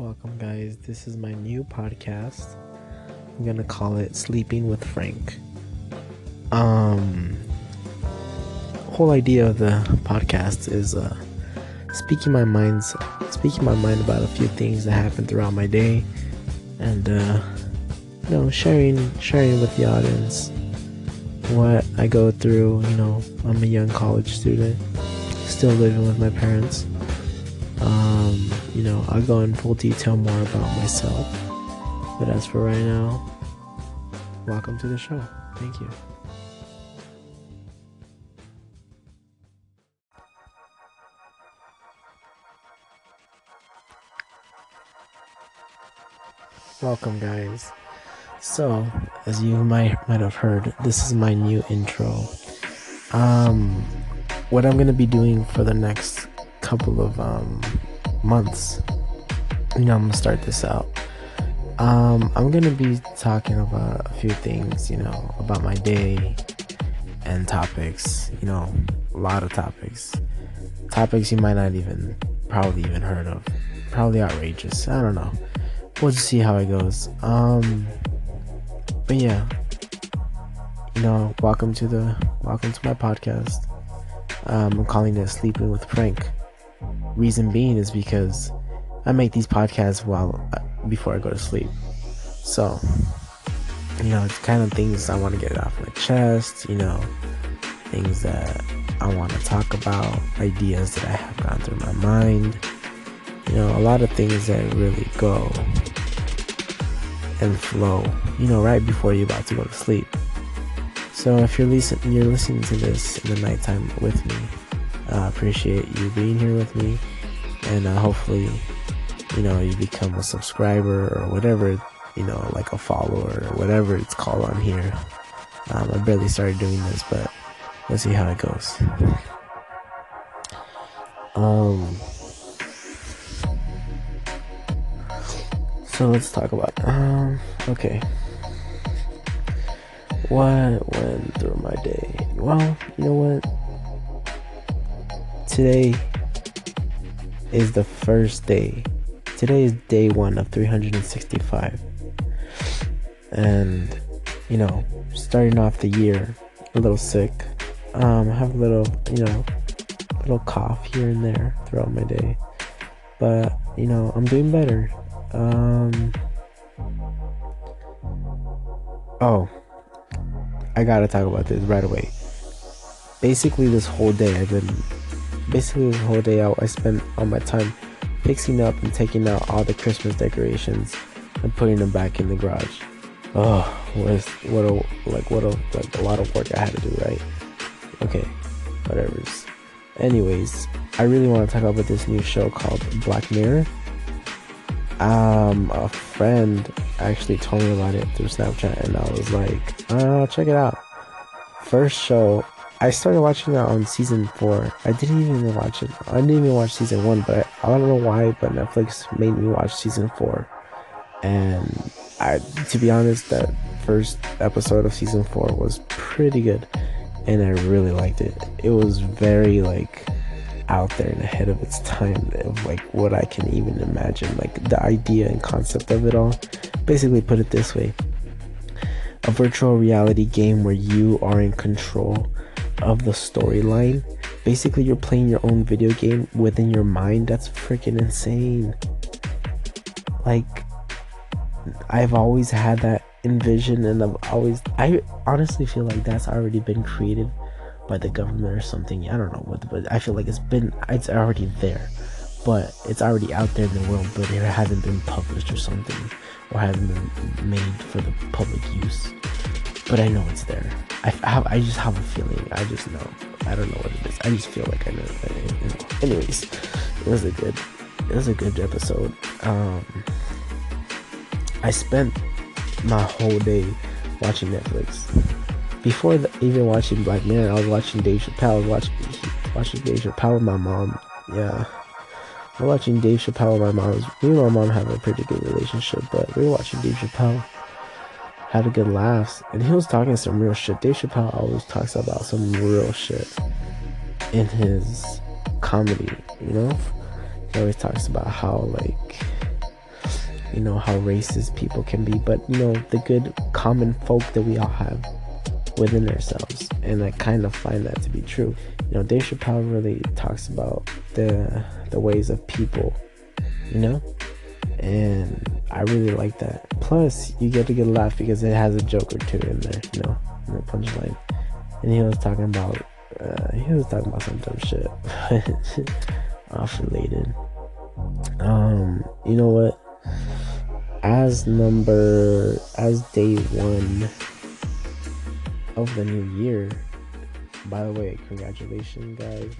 Welcome, guys. This is my new podcast. I'm gonna call it Sleeping with Frank. Um, whole idea of the podcast is uh, speaking my minds, speaking my mind about a few things that happened throughout my day, and uh, you know, sharing sharing with the audience what I go through. You know, I'm a young college student, still living with my parents. Um, you know, I'll go in full detail more about myself. But as for right now, welcome to the show. Thank you. Welcome, guys. So, as you might might have heard, this is my new intro. Um, what I'm gonna be doing for the next couple of um months, you know, I'm gonna start this out. Um, I'm gonna be talking about a few things, you know, about my day and topics. You know, a lot of topics. Topics you might not even probably even heard of. Probably outrageous. I don't know. We'll just see how it goes. Um but yeah, you know, welcome to the welcome to my podcast. Um, I'm calling it Sleeping with Frank. Reason being is because I make these podcasts while uh, before I go to sleep. So, you know, it's kind of things I want to get off my chest. You know, things that I want to talk about, ideas that I have gone through my mind. You know, a lot of things that really go and flow, you know, right before you're about to go to sleep. So if you're listening, you're listening to this in the nighttime with me. I appreciate you being here with me, and uh, hopefully, you know, you become a subscriber or whatever, you know, like a follower or whatever it's called on here. Um, I barely started doing this, but let's see how it goes. Um, So let's talk about. Um, okay. What went through my day? Well, you know what? Today is the first day. Today is day one of 365. And, you know, starting off the year a little sick. Um, I have a little, you know, little cough here and there throughout my day. But, you know, I'm doing better. Um. Oh, I gotta talk about this right away. Basically, this whole day I've been. Basically, the whole day out, I spent all my time fixing up and taking out all the Christmas decorations and putting them back in the garage. Oh, what what a like what a like a lot of work I had to do, right? Okay, whatever's. Anyways, I really want to talk about this new show called Black Mirror um, a friend actually told me about it through Snapchat, and I was like, uh, check it out. First show, I started watching that on season four. I didn't even watch it. I didn't even watch season one, but I, don't know why, but Netflix made me watch season four. And I, to be honest, that first episode of season four was pretty good, and I really liked it. It was very like out there and ahead of its time of like what I can even imagine. Like the idea and concept of it all. Basically, put it this way a virtual reality game where you are in control of the storyline. Basically, you're playing your own video game within your mind. That's freaking insane. Like, I've always had that envision, and I've always, I honestly feel like that's already been created by the government or something. I don't know what, but I feel like it's been it's already there, but it's already out there in the world, but it hasn't been published or something, or hasn't been made for the public use. But I know it's there. I have I just have a feeling. I just know. I don't know what it is. I just feel like I know. Anyways, it was a good it was a good episode. Um, I spent my whole day watching Netflix before the, even watching Black Mirror, I was watching Dave Chappelle. Was watching watching Dave Chappelle with my mom. Yeah, I was watching Dave Chappelle with my mom. Me and my mom have a pretty good relationship, but we were watching Dave Chappelle. Had a good laughs, and he was talking some real shit. Dave Chappelle always talks about some real shit in his comedy. You know, he always talks about how like you know how racist people can be, but you know the good common folk that we all have within ourselves, and I kind of find that to be true. You know, Dave Chappelle really talks about the the ways of people, you know, and I really like that. Plus, you get to get a laugh because it has a joke or two in there, you know, in the punchline. And he was talking about, uh, he was talking about some dumb shit, off related. Um, you know what? As number, as day one of the new year. By the way, congratulations, guys.